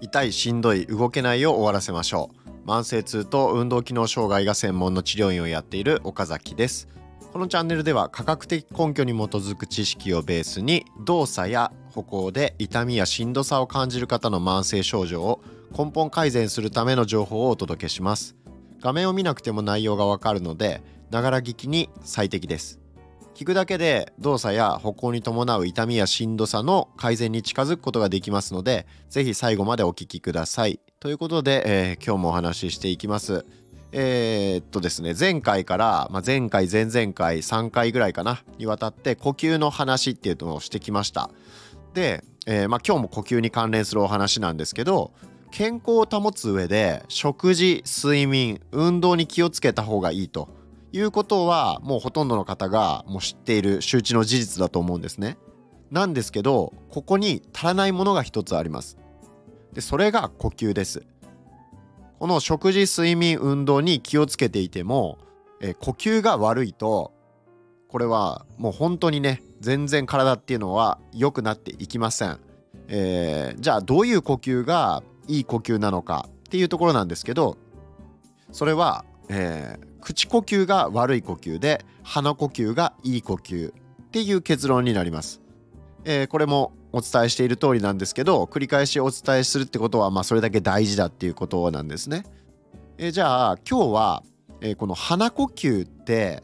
痛いしんどい動けないを終わらせましょう。慢性痛と運動機能障害が専門の治療院をやっている岡崎です。このチャンネルでは科学的根拠に基づく知識をベースに動作や歩行で痛みやしんどさを感じる方の慢性症状を根本改善するための情報をお届けします。画面を見なくても内容がわかるのでながら聞きに最適です。聞くだけで動作や歩行に伴う痛みやしんどさの改善に近づくことができますので是非最後までお聞きください。ということで、えー、今日もお話ししていきます。えー、っとですね前回から、まあ、前回前々回3回ぐらいかなにわたって呼吸の話っていうのをしてきました。で、えー、まあ、今日も呼吸に関連するお話なんですけど健康を保つ上で食事睡眠運動に気をつけた方がいいと。いうことはもうほとんどの方がもう知っている周知の事実だと思うんですね。なんですけどここに足らないものが一つあります。でそれが呼吸です。この食事睡眠運動に気をつけていてもえ呼吸が悪いとこれはもう本当にね全然体っていうのは良くなっていきません。えー、じゃあどういう呼吸がいい呼吸なのかっていうところなんですけどそれは、えー、口呼吸が悪い呼吸で鼻呼吸がいい呼吸っていう結論になります。えー、これもお伝えしている通りなんですけど繰り返しお伝えするってことは、まあ、それだけ大事だっていうことなんですね。えー、じゃあ今日は、えー、この鼻呼吸って、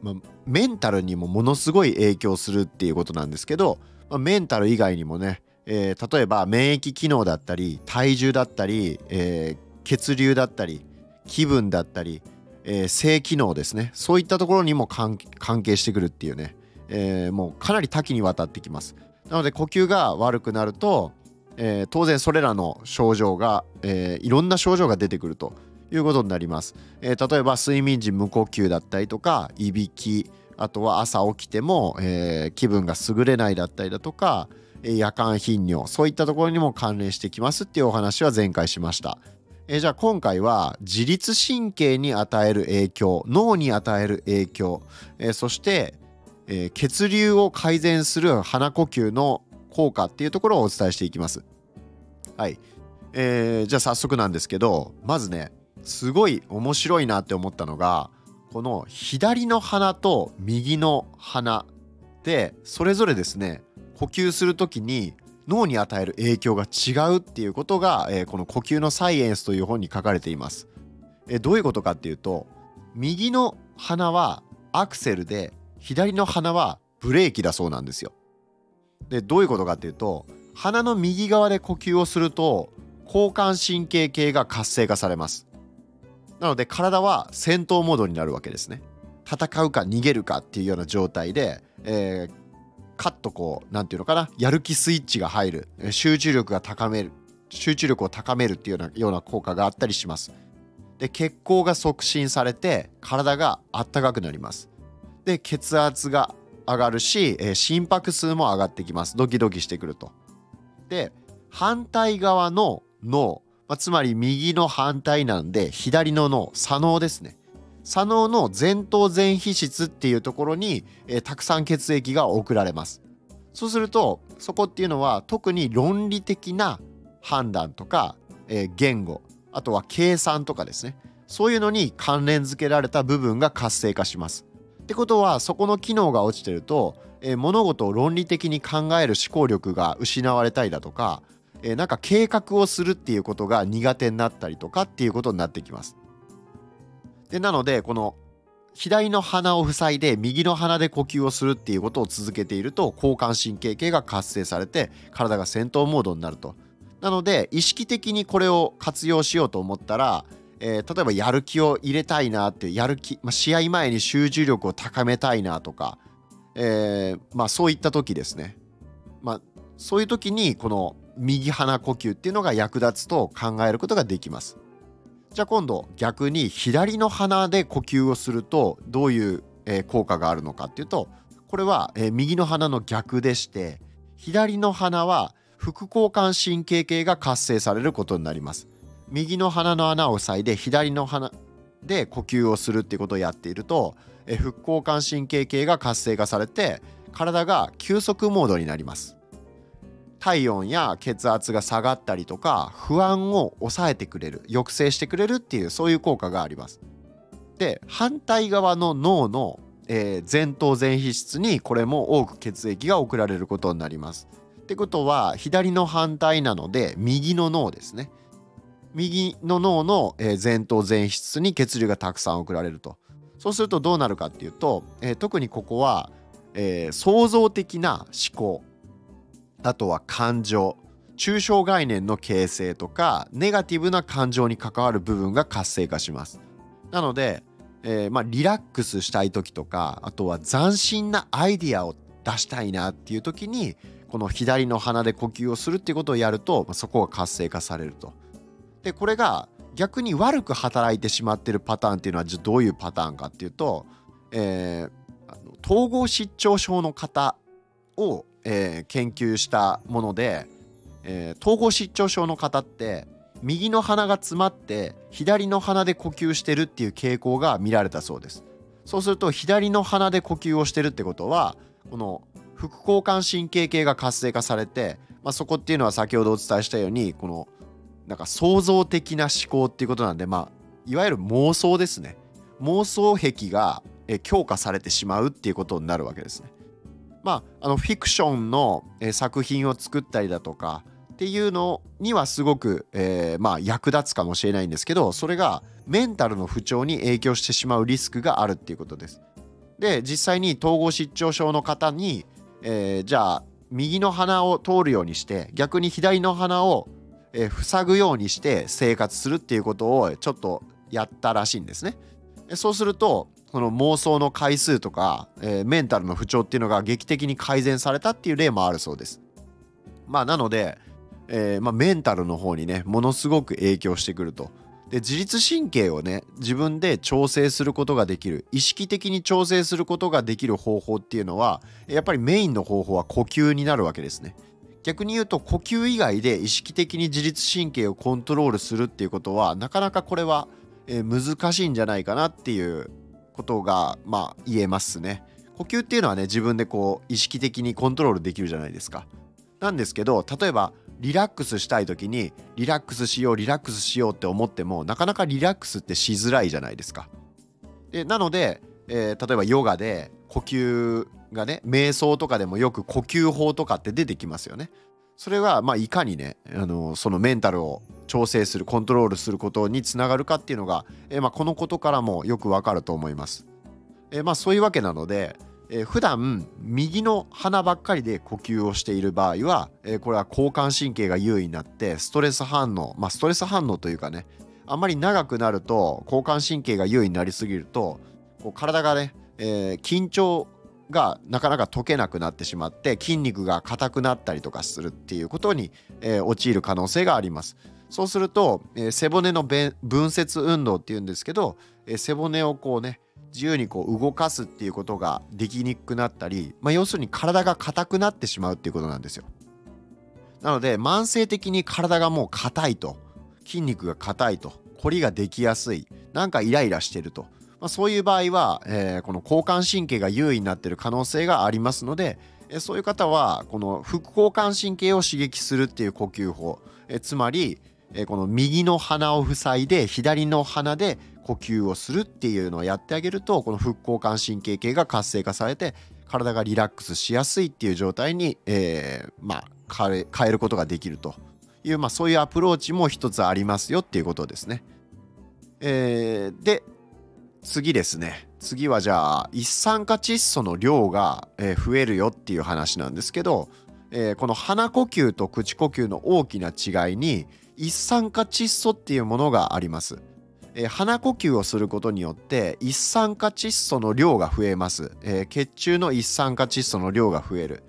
まあ、メンタルにもものすごい影響するっていうことなんですけど、まあ、メンタル以外にもね、えー、例えば免疫機能だったり体重だったり、え血流だったり気分だったりえー、性機能ですね。そういったところにも関係してくるっていうね、えー、もうかなり多岐にわたってきます。なので呼吸が悪くなると、えー、当然それらの症状が、えいろんな症状が出てくるということになります、え例えば睡眠時無呼吸だったりとかいびきあとは朝起きても、え気分が優れないだったりだとか夜間頻尿そういったところにも関連してきますっていうお話は前回しました。えじゃあ今回は自律神経に与える影響脳に与える影響、えそして、え血流を改善する鼻呼吸の効果っていうところをお伝えしていきます。はい、えー、じゃあ早速なんですけどまずねすごい面白いなって思ったのがこの左の鼻と右の鼻でそれぞれですね呼吸する時に脳に与える影響が違うっていうことが、えー、この呼吸のサイエンスという本に書かれています。えー、どういうことかっていうと右の鼻はアクセルで左の鼻はブレーキだそうなんですよ。でどういうことかっていうと鼻の右側で呼吸をすると交感神経系が活性化されます。なので体は戦闘モードになるわけですね。戦うか逃げるかっていうような状態で、えー、カッとこう何て言うのかな？やる気スイッチが入る。集中力が高める。集中力を高めるっていうようなような効果があったりします。で血行が促進されて体があったかくなります。で血圧が上がるし、え心拍数も上がってきます。ドキドキしてくると。で反対側の脳、まあ、つまり右の反対なんで左の脳左脳ですね。左脳の前頭前皮質っていうところに、えー、たくさん血液が送られます。そうするとそこっていうのは特に論理的な判断とか、えー、言語あとは計算とかですね。そういうのに関連づけられた部分が活性化します。ってことはそこの機能が落ちてると、えー、物事を論理的に考える思考力が失われたりだとか、えー、なんか計画をするっていうことが苦手になったりとかっていうことになってきます。でなのでこの左の鼻を塞いで右の鼻で呼吸をするっていうことを続けていると交感神経系が活性されて体が戦闘モードになると。なので意識的にこれを活用しようと思ったら、えー、例えばやる気を入れたいなってやる気、まあ、試合前に集中力を高めたいなとか、えー、まあそういった時ですね。まあそういう時にこの右鼻呼吸っていうのが役立つと考えることができます。じゃあ今度逆に左の鼻で呼吸をするとどういう、え、効果があるのかっていうとこれは、え、右の鼻の逆でして左の鼻は副交感神経系が活性されることになります。右の鼻の穴を塞いで左の鼻で呼吸をするっていうことをやっていると、え、副交感神経系が活性化されて体が休息モードになります。体温や血圧が下がったりとか不安を抑えてくれる抑制してくれるっていうそういう効果があります。で反対側の脳の、えー、前頭前皮質にこれも多く血液が送られることになります。ってことは左の反対なので右の脳ですね。右の脳の前頭前室に血流がたくさん送られると。そうするとどうなるかっていうと、えー、特にここは、えー、創造的な思考。あとは感情。抽象概念の形成とかネガティブな感情に関わる部分が活性化します。なので、えー、まあ、リラックスしたい時とかあとは斬新なアイディアを出したいなっていう時にこの左の鼻で呼吸をするっていうことをやると、まあ、そこが活性化されると。でこれが逆に悪く働いてしまってるパターンっていうのはじゃどういうパターンかっていうと、えー、統合失調症の方を、えー、研究したもので、えー、統合失調症の方って右の鼻が詰まって左の鼻で呼吸してるっていう傾向が見られたそうですそうすると左の鼻で呼吸をしてるってことはこの副交感神経系が活性化されて、まあ、そこっていうのは先ほどお伝えしたようにこのなんか創造的な思考っていうことなんでまあいわゆる妄想ですね妄想癖が強化されてしまうっていうことになるわけですね。まあ、あのフィクションの作品を作ったりだとかっていうのにはすごく、えー、まあ役立つかもしれないんですけどそれがメンタルの不調に影響してしまうリスクがあるっていうことです。で実際に統合失調症の方に、えー、じゃあ右の鼻を通るようにして逆に左の鼻をえー、塞ぐようにして生活するっていうことをちょっとやったらしいんですね。そうするとその妄想の回数とか、えー、メンタルの不調っていうのが劇的に改善されたっていう例もあるそうです。まあなので、えー、まあ、メンタルの方にねものすごく影響してくると。で自律神経をね自分で調整することができる意識的に調整することができる方法っていうのはやっぱりメインの方法は呼吸になるわけですね。逆に言うと呼吸以外で意識的に自律神経をコントロールするっていうことはなかなかこれは、え難しいんじゃないかなっていうことがまあ言えますね。呼吸っていうのはね自分でこう意識的にコントロールできるじゃないですか。なんですけど例えばリラックスしたい時にリラックスしようリラックスしようって思ってもなかなかリラックスってしづらいじゃないですか。でなので、えー、例えばヨガで呼吸がね瞑想とかでもよく呼吸法とかって出てきますよね。それはまあいかにねあのそのメンタルを調整するコントロールすることにつながるかっていうのが、えまあ、このことからもよくわかると思います。えまあ、そういうわけなので、え普段右の鼻ばっかりで呼吸をしている場合は、えこれは交感神経が優位になってストレス反応まあストレス反応というかねあんまり長くなると交感神経が優位になりすぎるとこう体がね、えー、緊張がなかなか解けなくなってしまって筋肉が硬くなったりとかするっていうことに、えー、陥る可能性があります。そうすると、えー、背骨の分節運動っていうんですけど、えー、背骨をこうね自由にこう動かすっていうことができにくくなったり、まあ、要するに体が硬くなってしまうっていうことなんですよ。なので慢性的に体がもう硬いと筋肉が硬いと凝りができやすいなんかイライラしてるとまあ、そういう場合は、えー、この交感神経が優位になっている可能性がありますので、えー、そういう方はこの副交感神経を刺激するっていう呼吸法、えー、つまり、えこの右の鼻を塞いで左の鼻で呼吸をするっていうのをやってあげるとこの副交感神経系が活性化されて体がリラックスしやすいっていう状態に、えまあ、変えることができるという、まあ、そういうアプローチも一つありますよっていうことですね。えー、で次ですね。次はじゃあ一酸化窒素の量が、増えるよっていう話なんですけど、この鼻呼吸と口呼吸の大きな違いに一酸化窒素っていうものがあります、え、鼻呼吸をすることによって一酸化窒素の量が増えます、えー、血中の一酸化窒素の量が増える。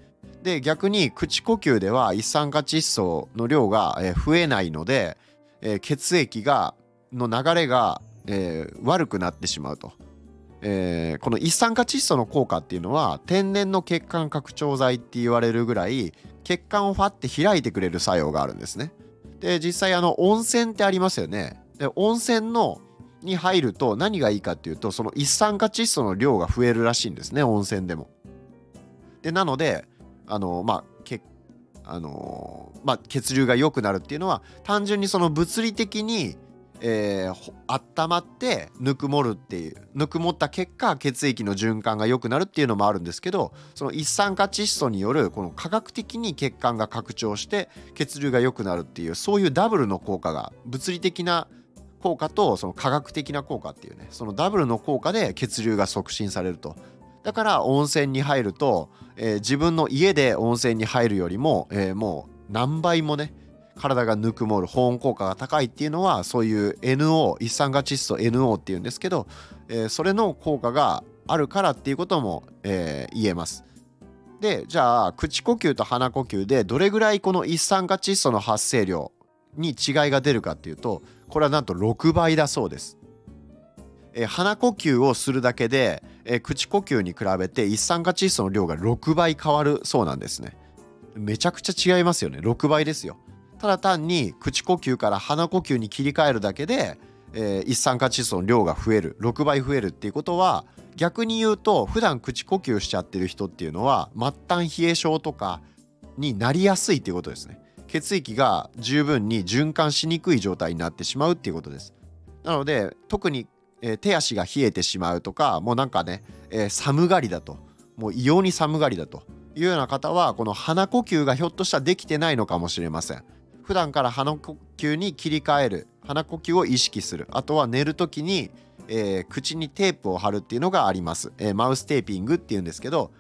で逆に口呼吸では一酸化窒素の量が増えないので、え血液がの流れがえー、悪くなってしまうと、えー、この一酸化窒素の効果っていうのは天然の血管拡張剤って言われるぐらい血管をファって開いてくれる作用があるんですね。で実際あの温泉ってありますよね。で温泉のに入ると何がいいかっていうとその一酸化窒素の量が増えるらしいんですね温泉でも。でなのであのまあけあのまあ、血流が良くなるっていうのは単純にその物理的にえー、温まってぬくもるっていうぬくもった結果血液の循環が良くなるっていうのもあるんですけどその一酸化窒素によるこの科学的に血管が拡張して血流が良くなるっていうそういうダブルの効果が物理的な効果とその科学的な効果っていうねそのダブルの効果で血流が促進されると。だから温泉に入ると、えー、自分の家で温泉に入るよりも、えー、もう何倍もね体がぬくもる保温効果が高いっていうのはそういう NO 一酸化窒素 NO っていうんですけど、えー、それの効果があるからっていうことも、えー、言えます。でじゃあ口呼吸と鼻呼吸でどれぐらいこの一酸化窒素の発生量に違いが出るかっていうとこれはなんと6倍だそうです。えー、鼻呼吸をするだけで、えー、口呼吸に比べて一酸化窒素の量が6倍変わるそうなんですね。めちゃくちゃ違いますよね6倍ですよ。ただ単に口呼吸から鼻呼吸に切り替えるだけで、えー、一酸化窒素の量が増える6倍増えるっていうことは逆に言うと普段口呼吸しちゃってる人っていうのは末端冷え症とかになりやすいっていうことですね。血液が十分に循環しにくい状態になってしまうっていうことです。なので特に、えー、手足が冷えてしまうとかもうなんかね、えー、寒がりだともう異様に寒がりだというような方はこの鼻呼吸がひょっとしたらできてないのかもしれません。普段から鼻呼吸に切り替える鼻呼吸を意識する。あとは寝る時に、えー、口にテープを貼るっていうのがあります、えー、マウステーピングっていうんですけど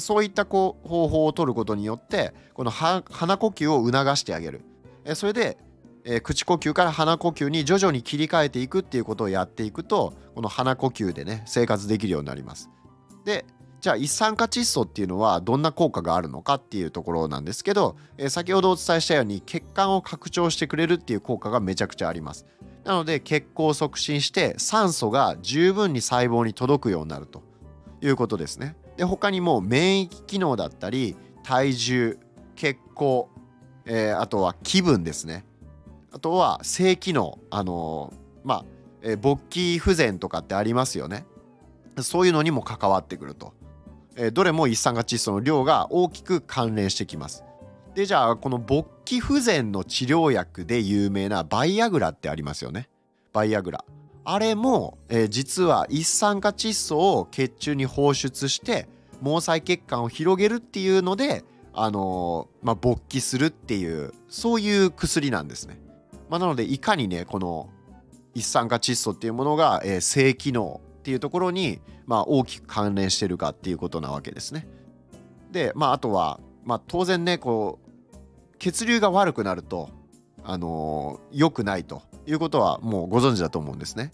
そういったこう方法を取ることによってこの鼻呼吸を促してあげる、えー、それで、え口呼吸から鼻呼吸に徐々に切り替えていくっていうことをやっていくとこの鼻呼吸でね生活できるようになります。でじゃあ一酸化窒素っていうのはどんな効果があるのかっていうところなんですけど、え、先ほどお伝えしたように血管を拡張してくれるっていう効果がめちゃくちゃあります。なので血行を促進して酸素が十分に細胞に届くようになるということですね。で他にも免疫機能だったり体重血行、えー、あとは気分ですね。あとは性機能あのー、まあ、え、勃起不全とかってありますよね。そういうのにも関わってくると。えどれも一酸化窒素の量が大きく関連してきます。でじゃあこの勃起不全の治療薬で有名なバイアグラってありますよね。バイアグラ。あれも、えー、実は一酸化窒素を血中に放出して毛細血管を広げるっていうので、あのー、まあ、勃起するっていうそういう薬なんですね。まあ、なのでいかにねこの一酸化窒素っていうものが、えー、性機能っていうところに、まあ、大きく関連してるかっていうことなわけですね。で、まあ、あとは、まあ、当然ねこう血流が悪くなるとあのー、良くないということはもうご存知だと思うんですね。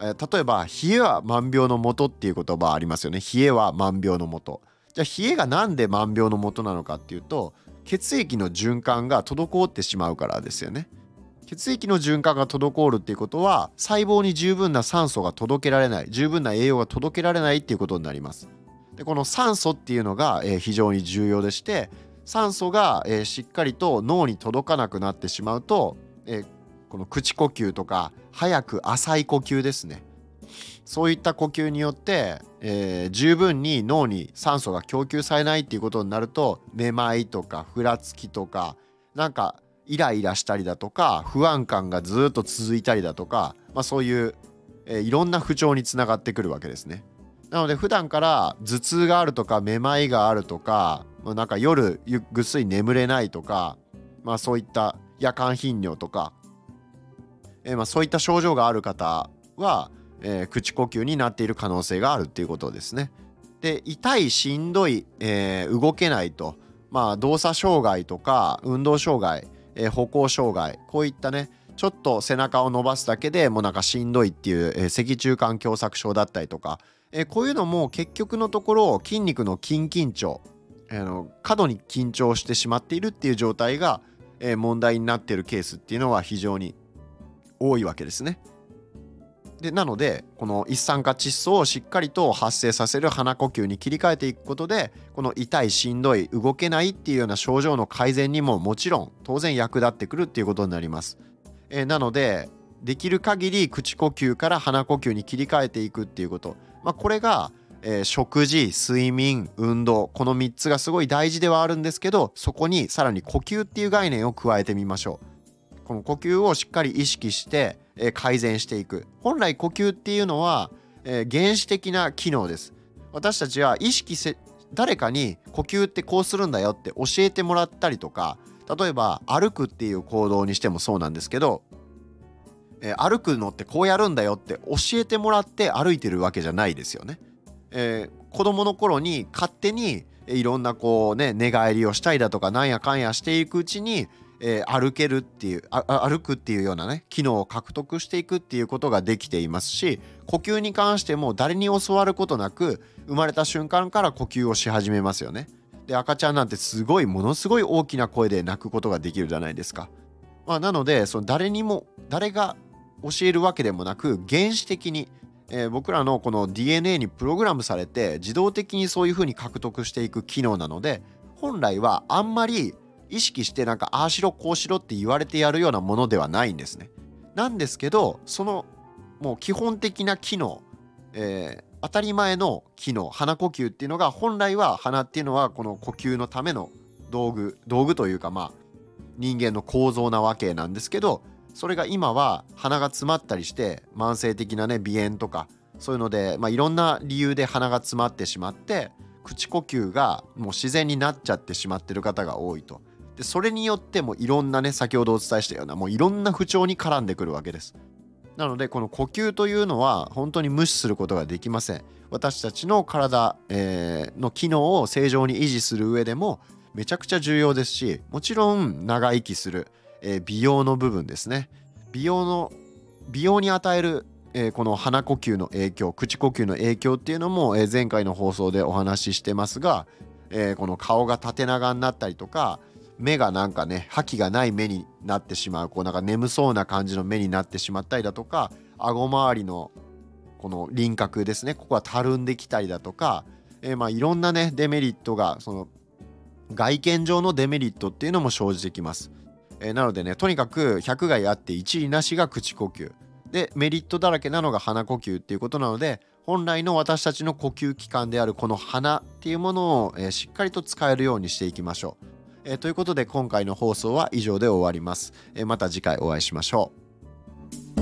えー、例えば「冷えは万病のもと」っていう言葉ありますよね。冷えは万病のもと。じゃあ冷えが何で万病のもとなのかっていうと血液の循環が滞ってしまうからですよね。血液の循環が滞るっていうことは細胞に十分な酸素が届けられない十分な栄養が届けられないっていうことになります。でこの酸素っていうのが、えー、非常に重要でして酸素が、えー、しっかりと脳に届かなくなってしまうと、えー、この口呼吸とか早く浅い呼吸ですね。そういった呼吸によって、えー、十分に脳に酸素が供給されないっていうことになるとめまいとかふらつきとかなんかイライラしたりだとか不安感がずっと続いたりだとか、まあ、そういう、えー、いろんな不調につながってくるわけですね。なので普段から頭痛があるとかめまいがあるとか、まあ、なんか夜ぐっすり眠れないとか、まあ、そういった夜間頻尿とか、えー、まあそういった症状がある方は、えー、口呼吸になっている可能性があるっていうことですね。で痛いしんどい、えー、動けないと、まあ、動作障害とか運動障害えー、歩行障害こういったねちょっと背中を伸ばすだけでもうなんかしんどいっていう、えー、脊柱管狭窄症だったりとか、えー、こういうのも結局のところ筋肉の筋緊張、えー、の過度に緊張してしまっているっていう状態が、え、問題になっているケースっていうのは非常に多いわけですね。でなのでこの一酸化窒素をしっかりと発生させる鼻呼吸に切り替えていくことでこの痛いしんどい動けないっていうような症状の改善にももちろん当然役立ってくるっていうことになります。えー、なのでできる限り口呼吸から鼻呼吸に切り替えていくっていうこと、まあ、これが、えー、食事睡眠運動この3つがすごい大事ではあるんですけどそこにさらに呼吸っていう概念を加えてみましょうこの呼吸をしっかり意識して、えー、改善していく本来呼吸っていうのは、えー、原始的な機能です私たちは意識せ誰かに呼吸ってこうするんだよって教えてもらったりとか例えば歩くっていう行動にしてもそうなんですけど、えー、歩くのってこうやるんだよって教えてもらって歩いてるわけじゃないですよね。えー、子供の頃に勝手にいろんなこうね寝返りをしたりだとかなんやかんやしていくうちに、えー、歩けるっていう歩くっていうようなね機能を獲得していくっていうことができていますし呼吸に関しても誰に教わることなく生まれた瞬間から呼吸をし始めますよね。で赤ちゃんなんてすごいものすごい大きな声で泣くことができるじゃないですか。まあ、なのでその誰にも誰が教えるわけでもなく原始的にえー、僕らのこの DNA にプログラムされて自動的にそういう風に獲得していく機能なので本来はあんまり意識してなんかああしろこうしろって言われてやるようなものではないんですね。なんですけどそのもう基本的な機能、えー、当たり前の機能鼻呼吸っていうのが本来は鼻っていうのはこの呼吸のための道具道具というかまあ人間の構造なわけなんですけどそれが今は鼻が詰まったりして慢性的なね鼻炎とかそういうので、まあ、いろんな理由で鼻が詰まってしまって口呼吸がもう自然になっちゃってしまってる方が多いと。でそれによってもいろんなね先ほどお伝えしたようなもういろんな不調に絡んでくるわけです。なのでこの呼吸というのは本当に無視することができません。私たちの体、えー、の機能を正常に維持する上でもめちゃくちゃ重要ですしもちろん長生きするえー、美容の部分ですね美容の美容に与える、えー、この鼻呼吸の影響口呼吸の影響っていうのも、えー、前回の放送でお話ししてますが、えこの顔が縦長になったりとか目がなんかね覇気がない目になってしまうこうなんか眠そうな感じの目になってしまったりだとか顎周りのこの輪郭ですねここはたるんできたりだとか、えまあいろんなねデメリットがその外見上のデメリットっていうのも生じてきます。えー、なのでねとにかく100害あって一理なしが口呼吸でメリットだらけなのが鼻呼吸っていうことなので本来の私たちの呼吸器官であるこの鼻っていうものを、えー、しっかりと使えるようにしていきましょう。えー、ということで今回の放送は以上で終わります、えまた次回お会いしましょう。